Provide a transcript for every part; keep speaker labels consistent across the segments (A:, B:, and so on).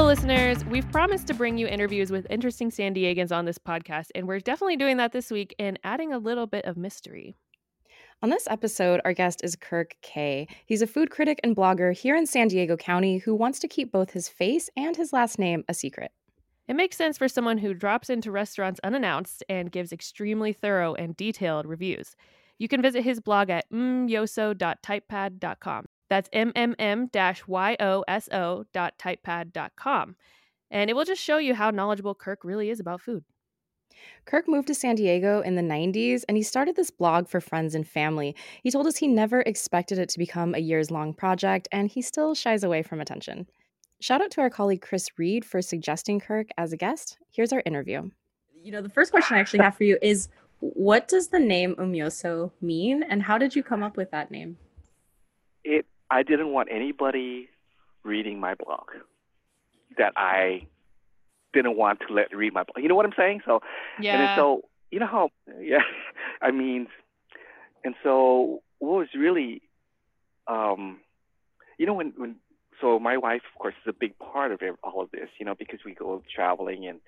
A: Hello, listeners. We've promised to bring you interviews with interesting San Diegans on this podcast, and we're definitely doing that this week and adding a little bit of mystery.
B: On this episode, our guest is Kirk Kay. He's a food critic and blogger here in San Diego County who wants to keep both his face and his last name a secret.
A: It makes sense for someone who drops into restaurants unannounced and gives extremely thorough and detailed reviews. You can visit his blog at mmyoso.typepad.com. That's mmm-yoso.typepad.com. And it will just show you how knowledgeable Kirk really is about food.
B: Kirk moved to San Diego in the 90s and he started this blog for friends and family. He told us he never expected it to become a years long project and he still shies away from attention. Shout out to our colleague Chris Reed for suggesting Kirk as a guest. Here's our interview. You know, the first question I actually have for you is what does the name Mmm-yoso mean and how did you come up with that name?
C: It I didn't want anybody reading my blog that I didn't want to let read my blog. You know what I'm saying? So
A: yeah.
C: And so you know how yeah I mean and so what was really um you know when when so my wife of course is a big part of all of this you know because we go traveling and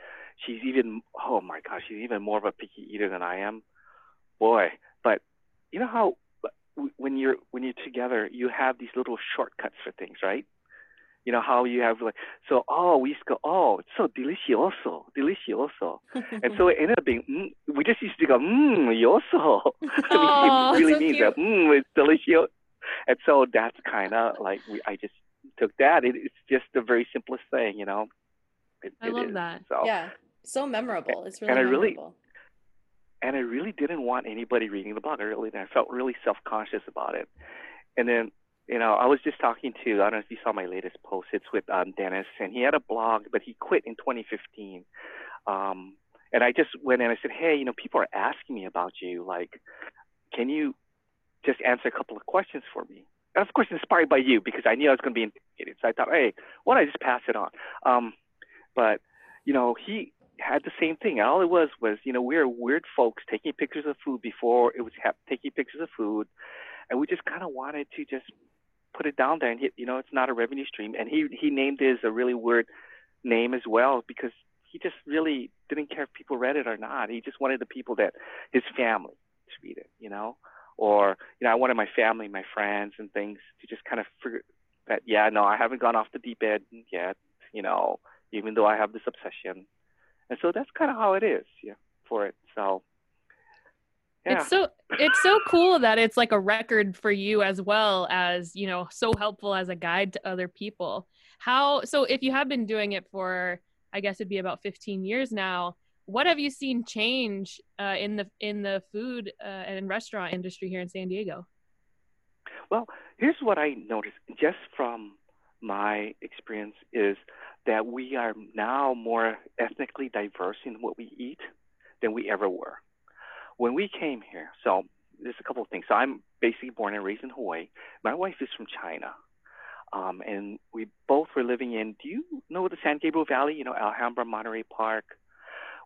C: she's even oh my gosh she's even more of a picky eater than I am boy but you know how when you're when you're together, you have these little shortcuts for things, right? You know how you have like so oh we used to go oh it's so delicioso delicioso and so it ended up being mm, we just used to go mmm yoso
A: I
C: mean, it really
A: so
C: means
A: cute.
C: that mmm it's delicious and so that's kind of like we, I just took that it, it's just the very simplest thing you know it,
A: I
C: it
A: love
C: is.
A: that.
C: so
B: Yeah, so memorable. It's really
C: And I really-
B: memorable.
C: And I really didn't want anybody reading the blog. I really, I felt really self-conscious about it. And then, you know, I was just talking to, I don't know if you saw my latest post. It's with um, Dennis, and he had a blog, but he quit in 2015. Um, and I just went in and I said, hey, you know, people are asking me about you. Like, can you just answer a couple of questions for me? And of course, inspired by you because I knew I was going to be intimidated. So I thought, hey, why don't I just pass it on? Um, but you know, he had the same thing. All it was was, you know, we were weird folks taking pictures of food before it was ha- taking pictures of food, and we just kind of wanted to just put it down there and hit, you know, it's not a revenue stream. And he he named his a really weird name as well because he just really didn't care if people read it or not. He just wanted the people that his family to read it, you know, or you know, I wanted my family, my friends, and things to just kind of figure that yeah, no, I haven't gone off the deep end yet, you know, even though I have this obsession. And so that's kind of how it is, yeah, for it. So yeah.
A: It's so it's so cool that it's like a record for you as well as, you know, so helpful as a guide to other people. How so if you have been doing it for I guess it'd be about 15 years now, what have you seen change uh, in the in the food uh, and restaurant industry here in San Diego?
C: Well, here's what I noticed just from my experience is that we are now more ethnically diverse in what we eat than we ever were. When we came here, so there's a couple of things. So I'm basically born and raised in Hawaii. My wife is from China. Um, and we both were living in, do you know the San Gabriel Valley? You know, Alhambra, Monterey Park.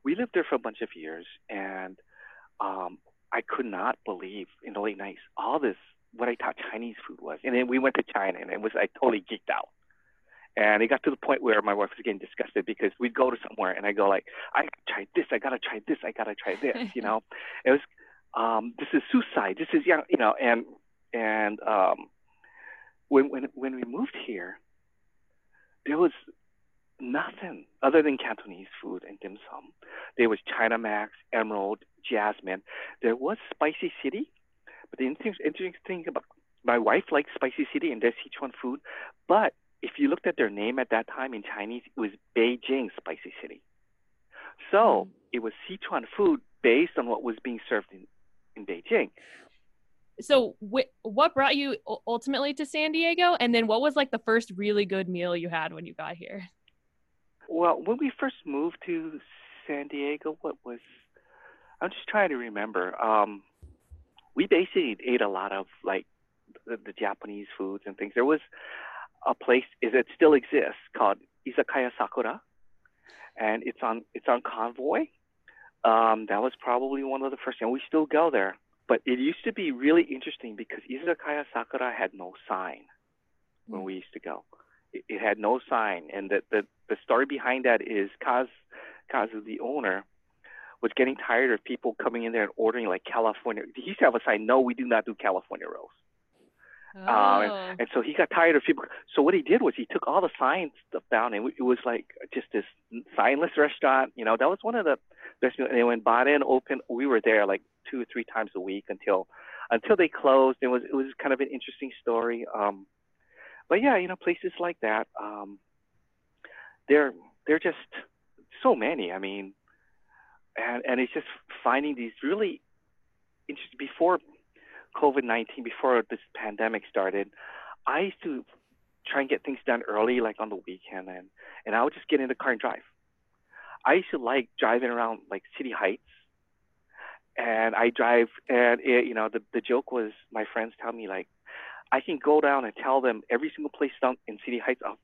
C: We lived there for a bunch of years, and um, I could not believe in the late nights all this what I thought Chinese food was. And then we went to China, and it was I totally geeked out. And it got to the point where my wife was getting disgusted because we'd go to somewhere, and I go like, I tried this, I gotta try this, I gotta try this. You know, it was um, this is suicide, this is young, you know, and and um, when when when we moved here, there was nothing other than Cantonese food and dim sum. There was China Max, Emerald, Jasmine. There was Spicy City, but the interesting, interesting thing about my wife likes Spicy City and their Sichuan food, but if you looked at their name at that time in Chinese, it was Beijing Spicy City. So it was Sichuan food based on what was being served in, in Beijing.
A: So wh- what brought you ultimately to San Diego and then what was like the first really good meal you had when you got here?
C: Well, when we first moved to San Diego, what was I'm just trying to remember. Um, we basically ate a lot of like the, the Japanese foods and things. There was a place is it still exists called Izakaya Sakura, and it's on it's on Convoy. Um, that was probably one of the first, and we still go there. But it used to be really interesting because Izakaya Sakura had no sign when we used to go. It, it had no sign, and the, the the story behind that is Kaz, Kaz, the owner, was getting tired of people coming in there and ordering like California. He used to have a sign, "No, we do not do California rolls."
A: Oh.
C: Um, and, and so he got tired of people. So what he did was he took all the sign stuff down, and it was like just this signless restaurant. You know, that was one of the best. And when Baden opened, we were there like two or three times a week until until they closed. It was it was kind of an interesting story. Um, but yeah, you know, places like that. Um, they're they're just so many. I mean, and and it's just finding these really interesting before COVID 19, before this pandemic started, I used to try and get things done early, like on the weekend, and, and I would just get in the car and drive. I used to like driving around like City Heights, and I drive, and it, you know, the the joke was my friends tell me like, I can go down and tell them every single place down in City Heights of,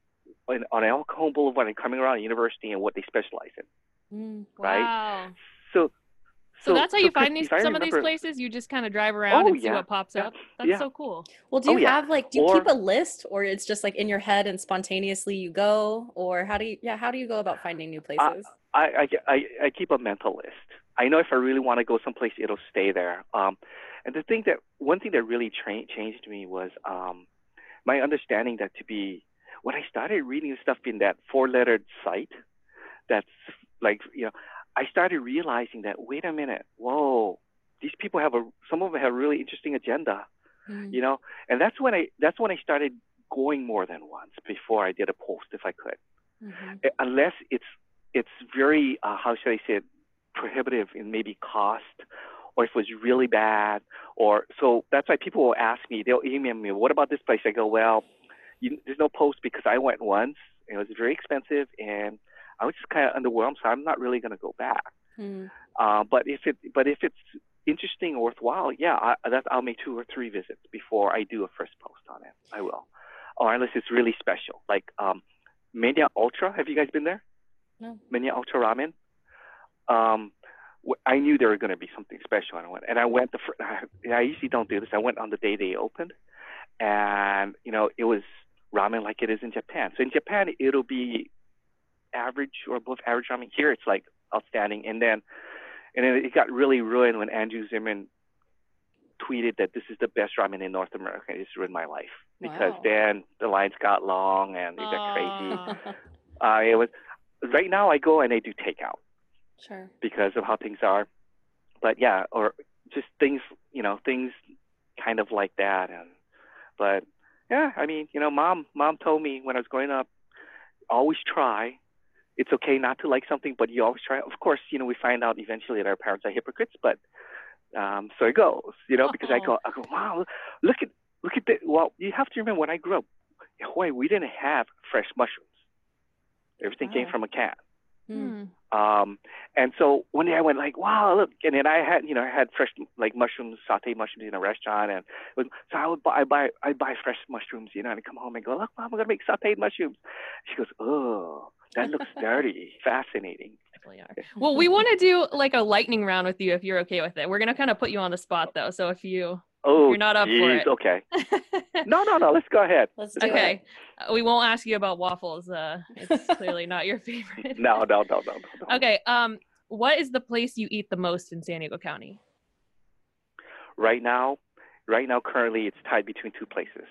C: on, on Cajon Boulevard and coming around university and what they specialize in.
A: Mm,
C: right?
A: Wow.
C: So
A: So, that's how
C: so
A: you find these
C: if I
A: some of these places. You just kind of drive around
C: Oh,
A: and see
C: yeah,
A: what pops
C: yeah,
A: up. That's
C: yeah.
A: so cool.
D: Well, do
C: Oh,
D: you
C: yeah.
D: have like do you
C: Or-
D: keep a list or it's just like in your head and spontaneously you go or how do you yeah, how do you go about finding new places?
C: I, I, I, I keep a mental list. I know if I really want to go someplace, it'll stay there. Um, and the thing that one thing that really tra- changed me was um, my understanding that to be when I started reading stuff in that four-lettered site, that's like you know, I started realizing that wait a minute, whoa, these people have a some of them have a really interesting agenda,
D: Mm.
C: you know, and that's when I that's when I started going more than once before I did a post if I could
D: Mhm.
C: Uh, unless it's it's very uh, how should I say it prohibitive in maybe cost or if it was really bad or so that's why people will ask me they'll email me what about this place I go well you, there's no post because I went once and it was very expensive and I was just kind of underwhelmed so I'm not really going to go back
D: Mm.
C: uh, but if it but if it's interesting or worthwhile yeah I, that, I'll make two or three visits before I do a first post on it I will or unless it's really special like um Menya Ultra have you guys been there
D: No.
C: Menya Ultra Ramen. Um, I knew there was going to be something special, and I went. And I went the. Fr- I usually don't do this. I went on the day they opened, and you know it was ramen like it is in Japan. So in Japan it'll be average or above average ramen. Here it's like outstanding. And then, and then it got really ruined when Andrew Zimmern tweeted that this is the best ramen in North America. It just ruined my life because
D: Wow.
C: then the lines got long and it got crazy.
A: Aw.
C: Uh, it was right now I go and I do takeout
D: Sure.
C: because of how things are. But yeah, or just things, you know, things kind of like that. And but yeah, I mean, you know, mom, mom told me when I was growing up, always try. It's okay not to like something, but you always try. Of course, you know, we find out eventually that our parents are hypocrites, but um, so it goes, you know, because I go, I go, wow, look at, look at the. Well, you have to remember when I grew up, in Hawaii, we didn't have fresh mushrooms. Everything came from a can.
D: Mm.
C: Um, and so one day I went like, wow, look, and then I had, you know, I had fresh like mushrooms, sauteed mushrooms in a restaurant, and was, so I would buy, I buy, I buy fresh mushrooms, you know, and I come home and go, look, mom, I'm gonna make sauteed mushrooms. She goes, oh, that looks dirty, fascinating.
A: Definitely are. Well, we want to do like a lightning round with you if you're okay with it. We're gonna kind of put you on the spot though. So if you
C: Oh,
A: You're not up for it.
C: Okay. No, no, no. Let's go ahead.
D: Let's do
A: okay,
D: it.
A: Uh, we won't ask you about waffles. Uh, it's clearly not your favorite.
C: No, no, no, no, no. no.
A: Okay. Um, what is the place you eat the most in San Diego County?
C: right now, right now, currently, it's tied between two places.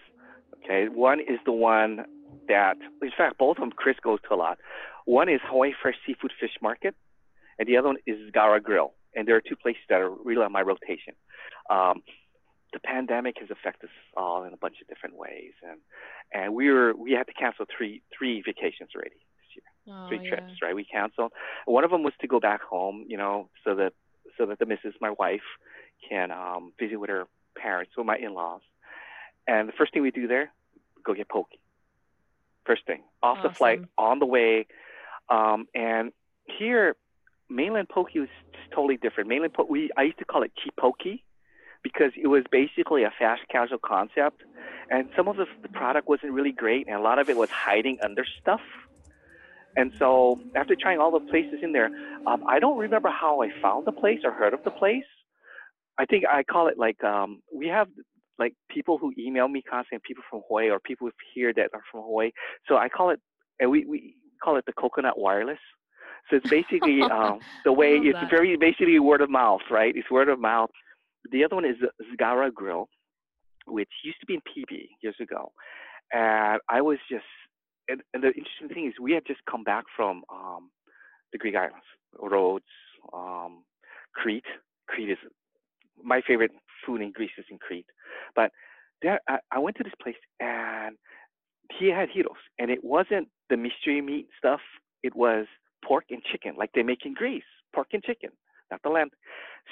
C: Okay, one is the one that, in fact, both of them Chris goes to a lot. One is Hawaii Fresh Seafood Fish Market, and the other one is Zgara Grill. And there are two places that are really on my rotation. Um, the pandemic has affected us all in a bunch of different ways, and and we were we had to cancel three three vacations already this year
A: Oh,
C: three
A: yeah.
C: trips, right? We canceled. One of them was to go back home, you know, so that so that the missus, my wife, can um, visit with her parents, with my in-laws. And the first thing we do there, go get poke. First thing, off the flight, on the way. Um, and here, mainland poke was totally different. Mainland poke, we I used to call it cheap poke because it was basically a fast casual concept, and some of the, the product wasn't really great, and a lot of it was hiding under stuff. And so after trying all the places in there, um, I don't remember how I found the place or heard of the place. I think I call it like um, we have like people who email me constantly, people from Hawaii or people here that are from Hawaii. So I call it, and we we call it the coconut wireless. So it's basically um, the way it's
A: that.
C: very basically word of mouth, right? It's word of mouth. The other one is Zgara Grill, which used to be in PB years ago, and I was just and, and the interesting thing is we had just come back from um, the Greek islands, Rhodes, um, Crete. Crete is my favorite food in Greece is in Crete, but there I, I went to this place and he had gyros, and it wasn't the mystery meat stuff. It was pork and chicken, like they make in Greece, pork and chicken, not the lamb.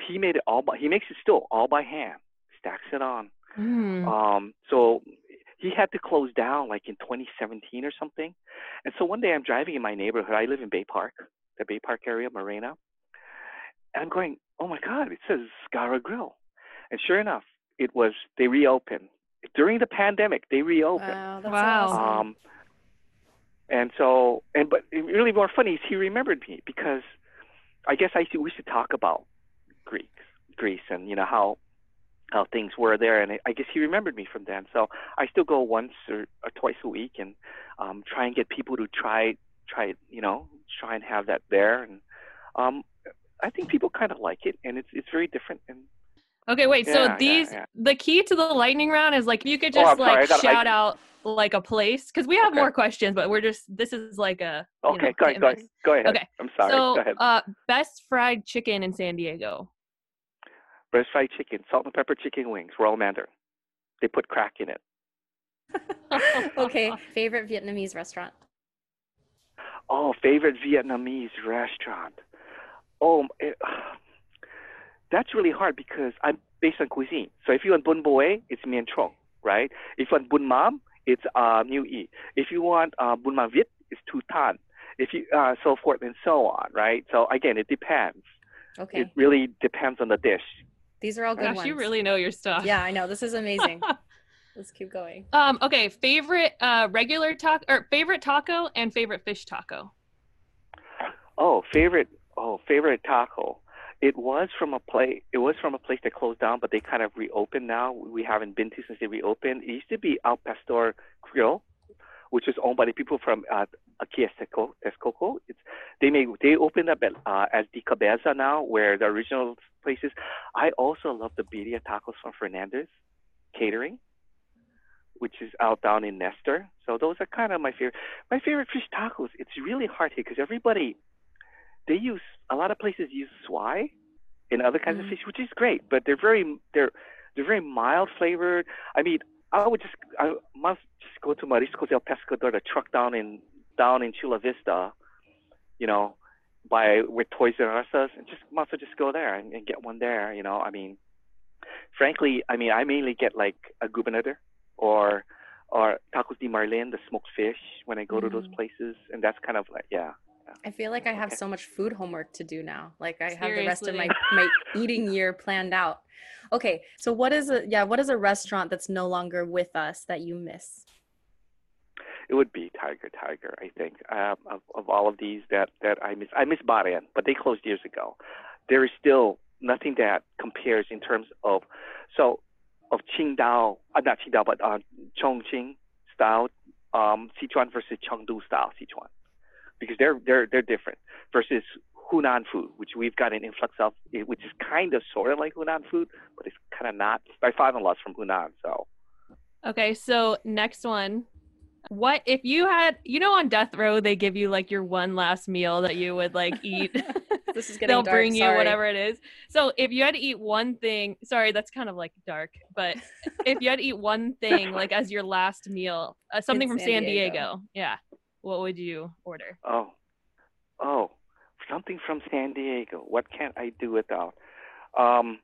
C: He made it all by he makes it still all by hand, stacks it on.
A: Mm.
C: Um, so he had to close down like in 2017 or something. And so one day I'm driving in my neighborhood. I live in Bay Park, the Bay Park area, Marina. And I'm going, oh my God, it says Zgara Grill. And sure enough, it was, they reopened. During the pandemic, they reopened.
D: Wow, that's
A: Wow.
D: awesome.
C: Um, and so, and but really more funny is he remembered me because I guess I should, we should talk about Greeks, Greece, and you know how how things were there. And I, I guess he remembered me from then. So I still go once or, or twice a week and um, try and get people to try try you know try and have that there. And um, I think people kind of like it, and it's it's very different. And
A: Okay, wait.
C: Yeah,
A: so these
C: yeah.
A: the key to the lightning round is like you could
C: Oh,
A: just
C: I'm sorry, I
A: like
C: gotta- I-
A: shout out like a place because we have
C: Okay.
A: more questions, but we're just this is like a
C: okay,
A: know,
C: go ahead, go ahead, go ahead.
A: Okay,
C: I'm sorry.
A: So,
C: go ahead.
A: uh, best fried chicken in San Diego.
C: Breast fried chicken, salt and pepper chicken wings, Royal Mandarin. They put crack in it.
D: okay, favorite Vietnamese restaurant.
C: Oh, favorite Vietnamese restaurant. Oh, it, that's really hard because I'm based on cuisine. So if you want bun bo, it's Mien Trung, right? If you want bun mam, it's uh, New E. If you want uh, bun mam Viet, it's Tu Tan. If you uh, so forth and so on, right? So again, it depends.
D: Okay,
C: It really depends on the dish.
D: these are all good
A: Gosh,
D: ones.
A: you really know your stuff.
D: Yeah, I know. This is amazing. Let's keep going.
A: Um. Okay. Favorite uh regular taco or favorite taco and favorite fish taco.
C: Oh, favorite. Oh, favorite taco. It was from a place. It was from a place that closed down, but they kind of reopened now. We haven't been to since they reopened. It used to be Al Pastor Grill, which was owned by the people from uh, Aquí Texcoco. It's they may they opened up at, uh, as Di Cabeza now, where the original place is. I also love the birria tacos from Fernandez Catering, which is out down in Nestor. So those are kind of my favorite. My favorite fish tacos. It's really hard here because everybody they use a lot of places use swai and other kinds
D: Mhm.
C: of fish, which is great, but they're very they're they're very mild flavored. I mean, I would just I must just go to Mariscos El Pescador, the truck down in down in Chula Vista, you know, by with Toys R Us and just must just go there and, and get one there. You know, I mean, frankly, I mean, I mainly get like a gobernador or or tacos de marlin, the smoked fish, when I go to those
D: Mm.
C: places, and that's kind of like yeah.
D: I feel like I have
C: Okay.
D: so much food homework to do now. Like I have the rest of my my eating year planned out. Okay, so what is a yeah, what is a restaurant that's no longer with us that you miss?
C: It would be Tiger Tiger, I think. Um, of, of all of these that, that I miss, I miss Barian, but they closed years ago. There is still nothing that compares in terms of so of Qingdao, uh, not Qingdao, but uh, Chongqing style, um, Sichuan versus Chengdu style Sichuan, because they're they're they're different versus Hunan food, which we've got an influx of, eh, which is kind of sort of like Hunan food, but it's kind of not. My father-in-law's from Hunan, so
A: Okay. So next one. What if you had you know on death row they give you like your one last meal that you would like eat
D: This is getting
A: they'll
D: dark,
A: bring you
D: sorry.
A: whatever it is. So if you had to eat one thing, sorry, that's kind of like dark, but if you had to eat one thing like as your last meal, uh, something from
D: San
A: San Diego.
D: Diego.
A: yeah, what would you order?
C: Oh, oh, something from San Diego. What can't I do without? Um,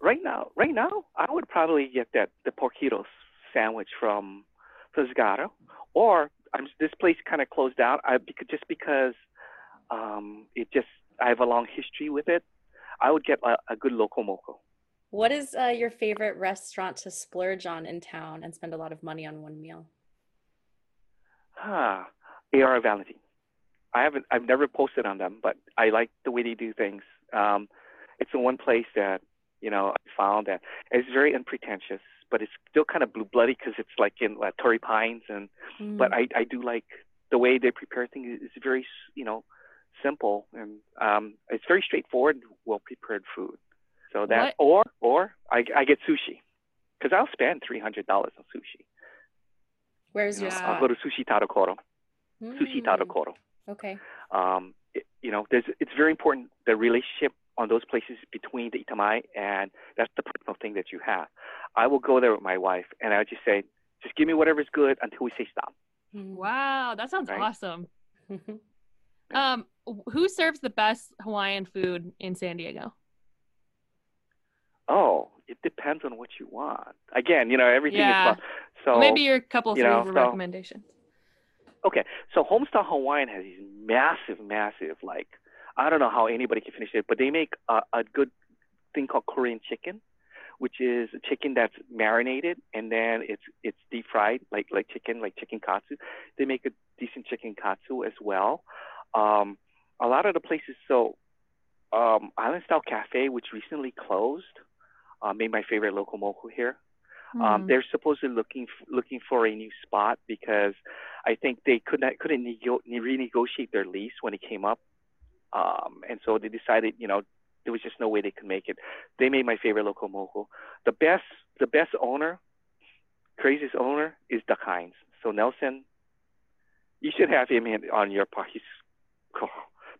C: right now, right now, I would probably get that the porquitos sandwich from Pescado, or I'm this place kind of closed down. I because just because um, it just I have a long history with it. I would get a, a good loco moco.
D: What is uh, your favorite restaurant to splurge on in town and spend a lot of money on one meal?
C: Ah, AR Valentien. I haven't. I've never posted on them, but I like the way they do things. Um, it's the one place that you know I found that it's very unpretentious, but it's still kind of blue bloody because it's like in uh, Torrey Pines, and mm. but I I do like the way they prepare things. It's very you know simple and um, it's very straightforward, well prepared food. So that what? or or I I get sushi because I'll spend three hundred dollars on sushi.
D: Where's your?
C: Know, I'll go to Sushi Tadokoro. Mm. Sushi Tadokoro.
D: Okay.
C: Um, it, you know, there's it's very important the relationship on those places between the itamae and that's the personal thing that you have. I will go there with my wife and I'll just say, just give me whatever's good until we say stop.
A: Hmm. Wow, that sounds right? awesome. um, who serves the best Hawaiian food in San Diego?
C: Oh, it depends on what you want. Again, you know, everything
A: yeah.
C: is so
A: maybe your couple three know, so, recommendations.
C: Okay, so Homestyle Hawaiian has these massive, massive like I don't know how anybody can finish it, but they make a, a good thing called Korean chicken, which is a chicken that's marinated and then it's it's deep fried like like chicken like chicken katsu. They make a decent chicken katsu as well. Um, a lot of the places, so um, Island Style Cafe, which recently closed, uh, made my favorite loco moco here. Mm. Um, hmm. they're supposedly looking f- looking for a new spot because I think they could not couldn't nego- renegotiate their lease when it came up um, and so they decided, you know, there was just no way they could make it. They made my favorite loco moco. The best, the best owner, craziest owner is Duck Hines. So Nelson, you should have him in, on your part. He's cool,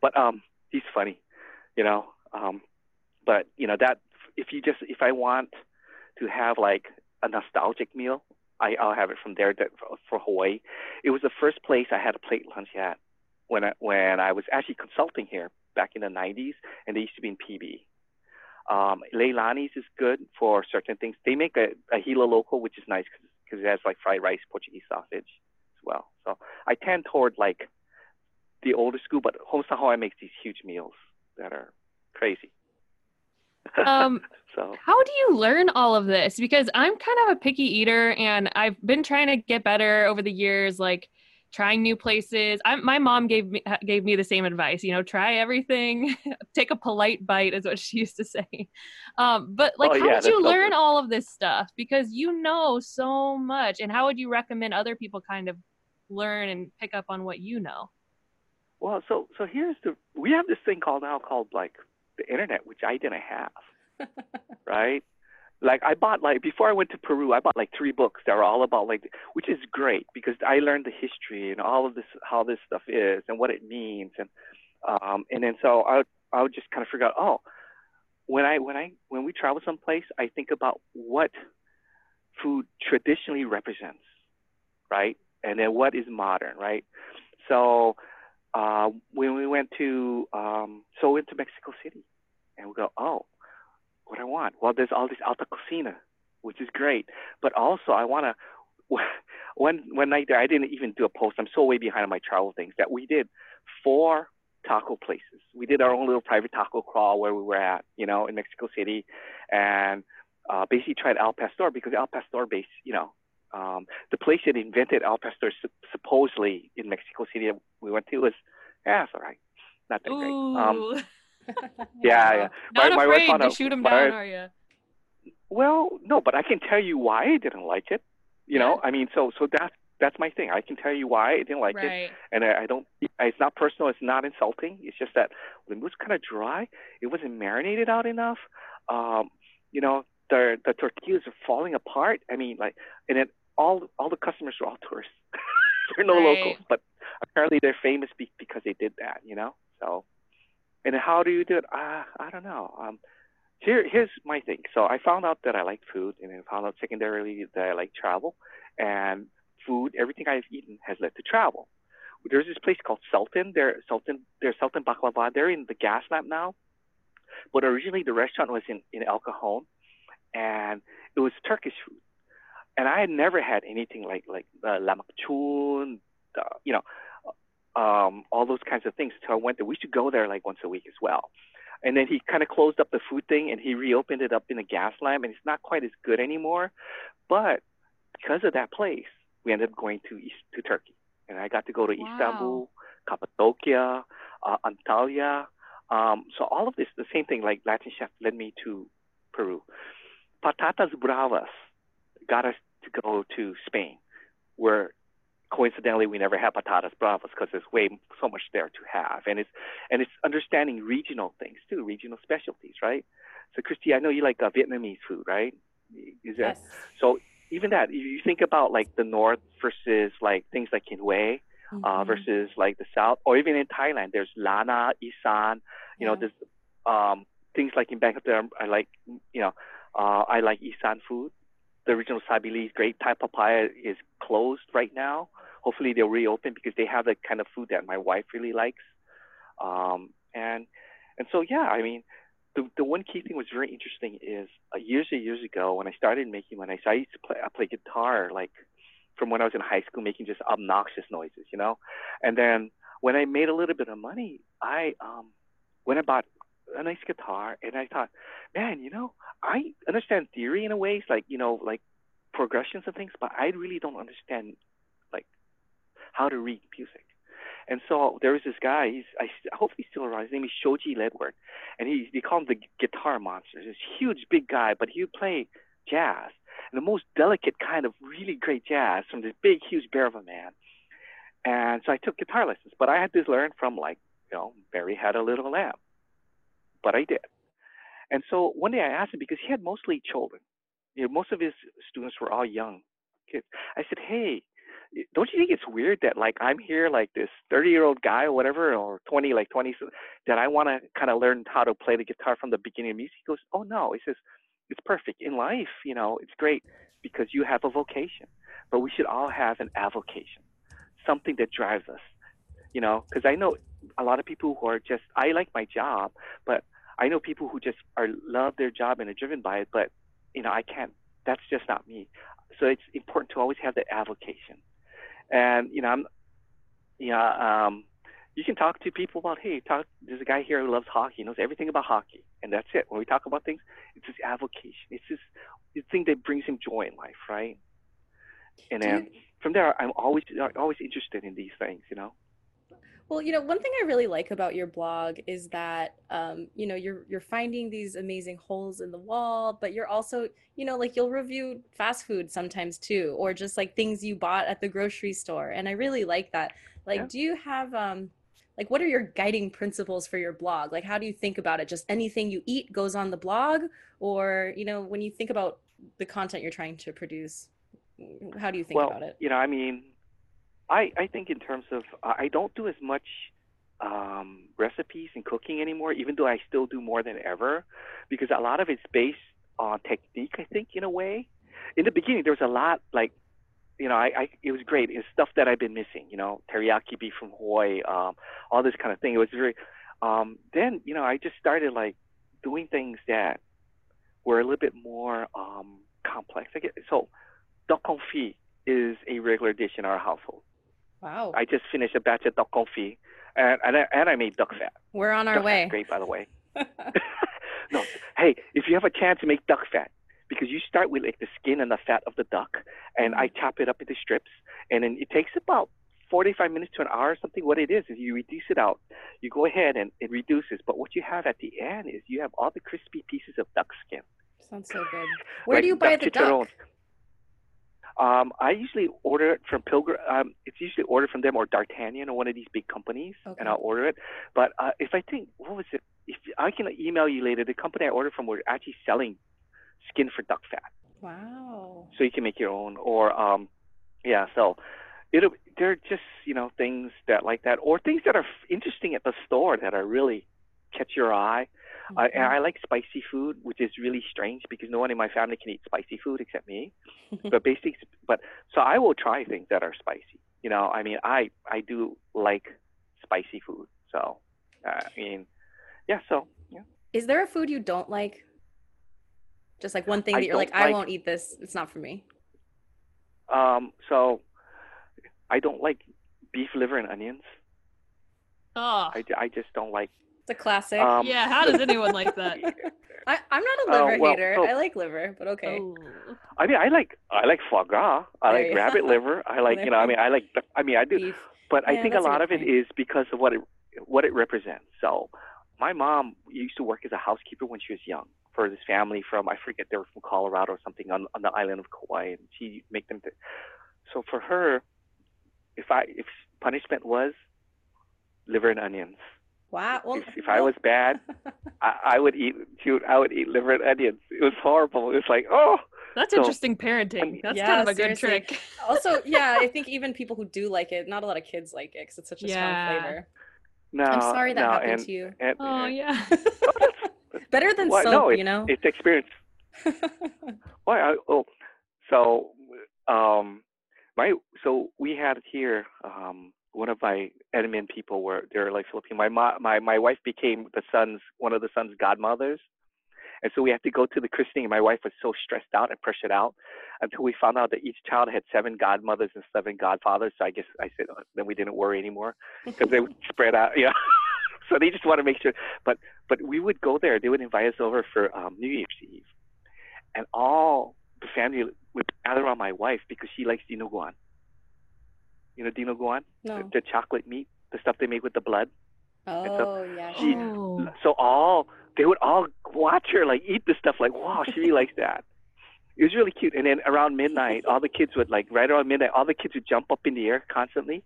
C: but um, he's funny, you know. Um, but you know that if you just if I want to have like a nostalgic meal, I, I'll have it from there. That for, Hawaii, it was the first place I had a plate lunch at when I, when I was actually consulting here back in the 90s, and they used to be in PB. Um, Leilani's is good for certain things. They make a, a Hilo local, which is nice because it has like fried rice, Portuguese sausage as well. So I tend toward like the older school, but Homestyle makes these huge meals that are crazy.
A: Um, so how do you learn all of this? Because I'm kind of a picky eater, and I've been trying to get better over the years. Like trying new places. I, my mom gave me gave me the same advice. You know, try everything. Take a polite bite, is what she used to say. Um, but like, oh, how yeah, did you learn all of this stuff? Because you know so much, and how would you recommend other people kind of learn and pick up on what you know?
C: Well, so so here's the we have this thing called now called like the internet, which I didn't have, right? like I bought like before I went to Peru, I bought like three books that were all about like, which is great because I learned the history and all of this, how this stuff is and what it means, and um, and then so I would, I would just kind of figure out, oh, when I when I when we travel someplace, I think about what food traditionally represents, right, and then what is modern, right. So uh, when we went to um, so we went to Mexico City, and we go, oh what I want. Well, there's all this alta cocina, which is great, but also I want to. One one night there, I didn't even do a post. I'm so way behind on my travel things that we did four taco places. We did our own little private taco crawl where we were at, you know, in Mexico City, and uh, basically tried al pastor because al pastor base, you know, um, the place that invented al pastor supposedly in Mexico City we went to was, yeah, it's all right, not that
A: Ooh.
C: great. Um, yeah, yeah.
A: Not my, afraid my to shoot him down, are you?
C: Well, no, but I can tell you why I didn't like it. You yeah. know, I mean, so so that's that's my thing. I can tell you why I didn't like
A: right.
C: it, and I, I don't. It's not personal. It's not insulting. It's just that the meat was kind of dry. It wasn't marinated out enough. Um, you know, the the tortillas are falling apart. I mean, like, and then all all the customers are all tourists. they're no right. locals, but apparently they're famous be- because they did that. You know, so and how do you do it? Uh, I don't know. Um, here, here's my thing. So I found out that I like food, and I found out secondarily that I like travel. And food, everything I've eaten has led to travel. There's this place called Sultan. They're Sultan. They're Sultan Baklava. They're in the gas Gaslamp now, but originally the restaurant was in in El Cajon, and it was Turkish food. And I had never had anything like like uh, lamakchun, uh, you know, um, all those kinds of things. So I went there. We should go there like once a week as well. And then he kind of closed up the food thing and he reopened it up in a Gaslamp, and it's not quite as good anymore. But because of that place, we ended up going to East to Turkey, and I got to go to wow. Istanbul, Cappadocia, uh, Antalya. Um, so all of this, the same thing. Like Latin chef led me to Peru. Patatas bravas got us to go to Spain, where coincidentally we never had patatas bravas because there's way so much there to have, and it's and it's understanding regional things too, regional specialties, right? So, Christy, I know you like uh, Vietnamese food, right? Is that
D: Yes.
C: so? Even that, if you think about like the north versus like things like in Hue, uh,
D: Mhm.
C: versus like the south, or even in Thailand, there's Lanna, Isan. You know, there's um, things like in Bangkok. There, I like, you know, uh, I like Isan food. The original Sab-E-Lee's Great Thai Papaya is closed right now. Hopefully they'll reopen because they have the kind of food that my wife really likes. Um, and and so yeah, I mean, the the one key thing was very interesting is uh, years and years ago when I started making when I, so I used to play I play guitar like from when I was in high school making just obnoxious noises, you know. And then when I made a little bit of money, I um went and bought a nice guitar and I thought, man, you know, I understand theory in a ways like, you know, like progressions and things, but I really don't understand like how to read music. And so there was this guy. He's I, I hope he's still around. His name is Shoji Ledward, and he they call him the guitar monster. This huge, big guy, but he would play jazz and the most delicate kind of really great jazz from this big, huge bear of a man. And so I took guitar lessons, but I had to learn from like you know Mary had a little lamb, but I did. And so one day I asked him because he had mostly children. You know, most of his students were all young kids. I said, "Hey, don't you think it's weird that like I'm here like this 30 year old guy or whatever or 20 like 20 that I want to kind of learn how to play the guitar from the beginning of music he goes oh no he says it's perfect in life you know it's great because you have a vocation but we should all have an avocation something that drives us you know because I know a lot of people who are just I like my job but I know people who just are love their job and are driven by it but you know I can't that's just not me. So it's important to always have the avocation. And you know i'm yeah um you can talk to people about hey talk there's a guy here who loves hockey knows everything about hockey and that's it. When we talk about things it's his avocation. It's this the thing that brings him joy in life right? And
D: you-
C: then from there i'm always always interested in these things you know
D: Well, you know, one thing I really like about your blog is that um, you know, you're you're finding these amazing holes in the wall, but you're also, you know, like you'll review fast food sometimes too, or just like things you bought at the grocery store. And I really like that. Like,
C: Yeah.
D: do you have um like what are your guiding principles for your blog? Like how do you think about it? Just anything you eat goes on the blog or, you know, when you think about the content you're trying to produce, how do you think
C: well
D: about it?
C: you know i mean i i think in terms of i don't do as much um recipes and cooking anymore even though i still do more than ever because a lot of it's based on technique i think in a way in the beginning there was a lot like you know, I, I it was great. It's stuff that I've been missing. You know, teriyaki beef from Hawaii, um, all this kind of thing. It was very. Um, then you know, I just started like doing things that were a little bit more um, complex. I get, so, duck is a regular dish in our household.
D: Wow.
C: I just finished a batch of duck confit, and and I, and I made duck fat.
D: We're on our
C: duck
D: way.
C: great, by the way. no, hey, if you have a chance to make duck fat, because you start with like the skin and the fat of the duck, and I mm-hmm. chop it up into strips, and then it takes about 45 minutes to an hour or something. What it is is you reduce it out. You go ahead and it reduces, but what you have at the end is you have all the crispy pieces of duck skin.
D: Sounds so good. Where
C: like
D: do you buy the duck?
C: Um, I usually order it from Pilgrim. Um, it's usually ordered from them or D'Artagnan or one of these big companies,
D: Okay.
C: and I'll order it. But uh, if I think, what was it? If I can email you later, the company I ordered from were actually selling skin for duck fat,
D: Wow.
C: so you can make your own. Or um, yeah, so it'll. They're just you know things that like that, or things that are interesting at the store that are really catch your eye. I and I like spicy food, which is really strange because no one in my family can eat spicy food except me. but basic, but so I will try things that are spicy. You know, I mean, I I do like spicy food. So uh, I mean, yeah. So yeah.
D: Is there a food you don't like? Just like one thing
C: I
D: that you're like,
C: don't
D: I
C: like-
D: won't eat this. It's not for me.
C: Um, so I don't like beef liver and onions.
A: Oh,
C: I, I just don't like.
D: It's a classic.
C: Um,
A: yeah. How does anyone like that?
D: I, I'm not a
C: Oh,
D: liver
C: well,
D: hater.
C: so-
D: I like liver, but okay.
A: Oh.
C: I mean, I like I like foie gras. I
D: There
C: like rabbit liver. I like you know. I mean, I like. I mean, I do.
D: Beef.
C: But I think a
D: that's a
C: lot of it
D: point.
C: is because of what it what it represents. So, my mom used to work as a housekeeper when she was young for this family from I forget they were from Colorado or something on on the island of Kauai, and she make them. Th- so for her, if I if punishment was liver and onions.
D: Wow. Well,
C: if, if I was bad, I, I would eat. Shoot, I would eat liver and onions. It was horrible. It was like, oh,
A: That's
C: So-
A: interesting parenting. That's
D: Yeah,
A: kind of a good trick.
D: also, yeah, I think even people who do like it, not a lot of kids like it because it's such a
A: Yeah.
D: strong flavor.
C: no.
D: I'm sorry that
C: no,
D: happened
C: and,
D: to you.
C: And,
A: Oh
C: and-
A: yeah.
D: Better than
C: Well,
D: soap,
C: no,
D: you know.
C: it's experience. Why? I, oh, so um, my so we had here um one of my admin people were they're like Filipino. My my my wife became the son's one of the son's godmothers, and so we had to go to the christening. My wife was so stressed out and pressured out until we found out that each child had seven godmothers and seven godfathers. So I guess I said uh, then we didn't worry anymore because they would spread out. Yeah. so they just want to make sure. But but we would go there. They would invite us over for um, New Year's Eve, and all the family would gather around my wife because she likes dinuguan. You know dinuguan,
D: no.
C: the, the chocolate meat, the stuff they make with the blood.
D: Oh yeah.
C: she-
A: Oh.
C: So all they would all watch her like eat the stuff. Like wow, she really likes that. It was really cute. And then around midnight, all the kids would like right around midnight, all the kids would jump up in the air constantly.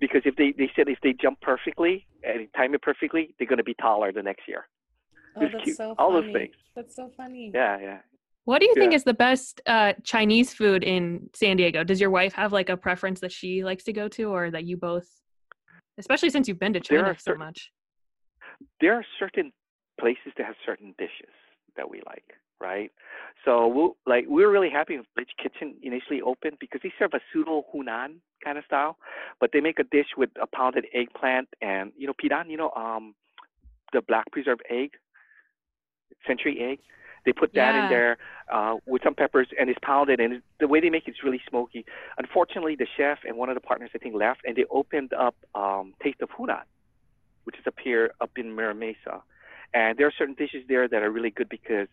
C: Because if they they said if they jump perfectly and time it perfectly, they're gonna be taller the next year.
D: Oh, that's
C: cute.
D: so
C: All those
D: funny.
C: things.
D: That's so funny.
C: Yeah, yeah.
A: What do you think is the best uh, Chinese food in San Diego? Does your wife have like a preference that she likes to go to, or that you both, especially since you've been to China so
C: cer-
A: much?
C: there are certain places that have certain dishes that we like, right? So we'll, like we were really happy when Village Kitchen initially opened because they serve a pseudo Hunan kind of style, but they make a dish with a pounded eggplant and you know pidan, you know um the black preserved egg, century egg. They put that
A: Yeah.
C: in there uh, with some peppers and it's pounded and the way they make it's really smoky. Unfortunately, the chef and one of the partners I think left and they opened up um, Taste of Hunan, which is up here up in Mira Mesa. And there are certain dishes there that are really good because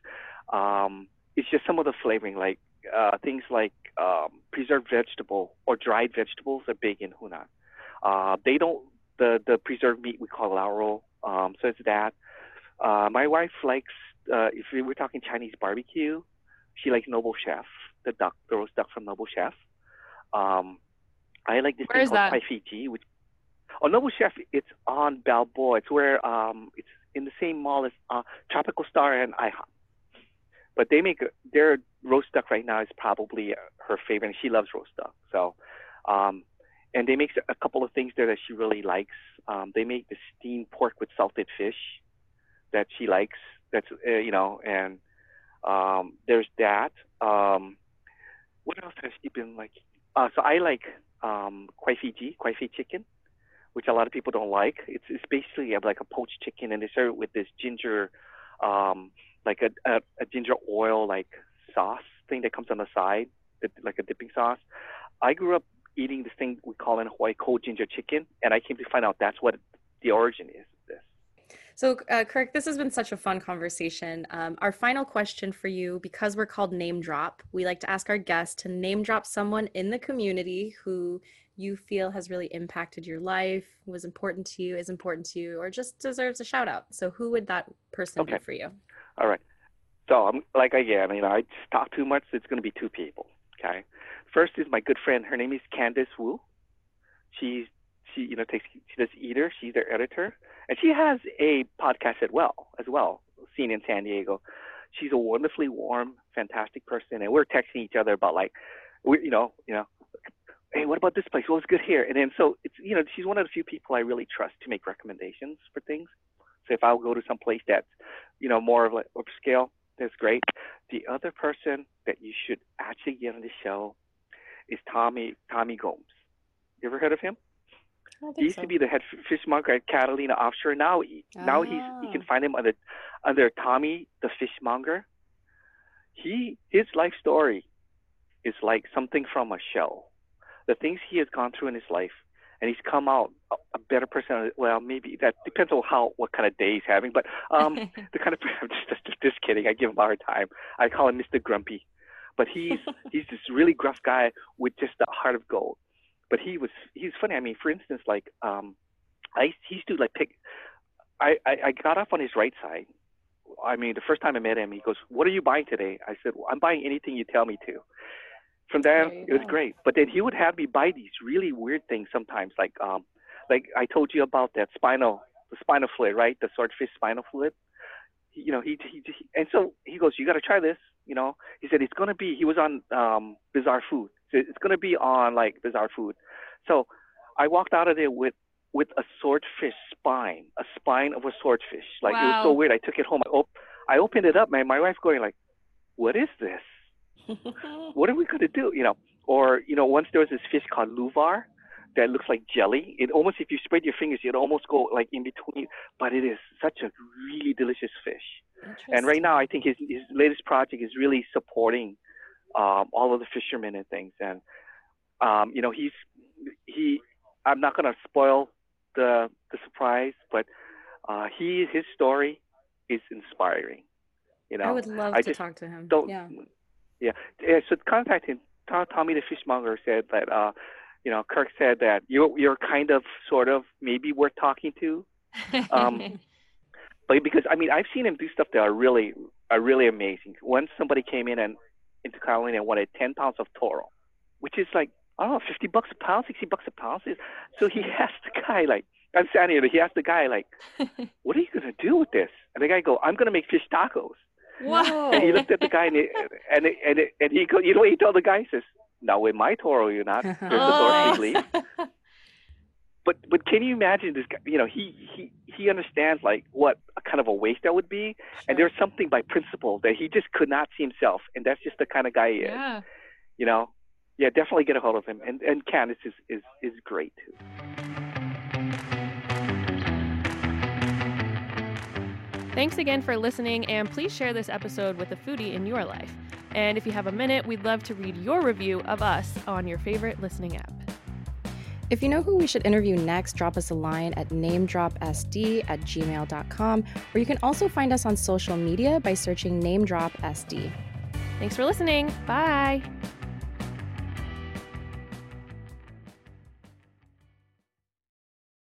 C: um, it's just some of the flavoring, like uh, things like um, preserved vegetable or dried vegetables are big in Hunan. Uh, they don't the the preserved meat we call lauro, um, so it's that. Uh, my wife likes uh, if we we're talking Chinese barbecue, she likes Noble Chef, the duck, the roast duck from Noble Chef. Um, I like this
A: Where
C: thing called
A: that?
C: Fiji, which oh Noble Chef, it's on Balboa. It's where um, it's in the same mall as uh, Tropical Star and IHOP. But they make their roast duck right now is probably her favorite. and She loves roast duck, so um, and they make a couple of things there that she really likes. Um, they make the steamed pork with salted fish that she likes. That's uh, you know, and um, there's that. Um, what else has she been like? Uh, so I like um, kwai Fiji, kwai Fiji chicken, which a lot of people don't like. It's it's basically like a poached chicken, and they serve it with this ginger, um, like a, a a ginger oil like sauce thing that comes on the side, like a dipping sauce. I grew up eating this thing we call in Hawaii cold ginger chicken, and I came to find out that's what the origin is.
D: So, uh, Kirk, this has been such a fun conversation. Um, our final question for you, because we're called Name Drop, we like to ask our guests to name drop someone in the community who you feel has really impacted your life, was important to you, is important to you, or just deserves a shout out. So, who would that person be for you?
C: All right. So I'm like again, you know, I talk too much. It's going to be two people. Okay. First is my good friend. Her name is Candace Wu. She's she you know takes she does Eater. She's their editor, and she has a podcast as well as well, seen in San Diego. She's a wonderfully warm, fantastic person, and we're texting each other about like, we you know you know. Hey, what about this place? What's good here? And then so it's you know she's one of the few people I really trust to make recommendations for things. So if I'll go to some place that's you know more of like upscale, that's great. The other person that you should actually get on the show is Tommy Tommy Gomes. You ever heard of him? He used
D: so.
C: to be the head fishmonger at Catalina Offshore. Now, he, now he's you can
D: Ah.
C: find him under under Tommy the Fishmonger. He his life story is like something from a show. The things he has gone through in his life, and he's come out a, a better person. Well, maybe that depends on how what kind of day he's having. But um, the kind of I'm just, just just kidding. I give him a hard time. I call him Mr. Grumpy, but he's he's this really gruff guy with just a heart of gold. But he was he's funny. I mean, for instance, like um, I he used to like pick. I, I I got off on his right side I mean, the first time I met him, he goes, "What are you buying today?" I said, well, "I'm buying anything you tell me to." From there, it was
D: go.
C: great. But then he would have me buy these really weird things sometimes, like um, like I told you about that spinal, the spinal fluid, right? The swordfish spinal fluid. You know, he, he he and so he goes, "You got to try this." You know, he said it's gonna be. He was on um Bizarre Food. So it's gonna be on like Bizarre Food. So I walked out of there with with a swordfish spine, a spine of a swordfish. Like it was so weird. I took it home. I, op- I opened it up, man. My wife's going like, "What is this? What are we gonna do?" You know. Or you know, once there was this fish called louvar that looks like jelly. It almost, if you spread your fingers, it'd almost go like in between. But it is such a really delicious fish. And right now, I think his his latest project is really supporting um, all of the fishermen and things. And um, you know, he's he. I'm not gonna spoil the the surprise, but uh, he his story is inspiring. You know,
D: I would love
C: I
D: to talk to him.
C: don't.
D: Yeah.
C: Yeah. yeah. So contact him. Tommy the fishmonger said that. Uh, you know, Kirk said that you're you're kind of sort of maybe worth talking to. Um, but because I mean I've seen him do stuff that are really are really amazing. Once somebody came in and into Catalina and wanted ten pounds of toro, which is like I don't know, fifty bucks a pound, sixty bucks a pound. So he asked the guy like I'm standing there, he asked the guy like, What are you gonna do with this? And the guy go, I'm gonna make fish tacos.
A: wow.
C: And he looked at the guy and he, and he- and he- and he go, you know what he told the guy? He says, Now with my toro you're not. There's the door
A: Oh.
C: But but can you imagine this guy you know he he he understands like what a kind of a waste that would be. And there's something by principle that he just could not see himself. And that's just the kind of guy he is.
A: Yeah.
C: you know? Yeah definitely get a hold of him. And and Candice is is is great too.
A: Thanks again for listening, and please share this episode with a foodie in your life. And if you have a minute, we'd love to read your review of us on your favorite listening app.
B: If you know who we should interview next, drop us a line at namedropsd at gmail.com, or you can also find us on social media by searching namedropsd.
A: Thanks for listening. Bye.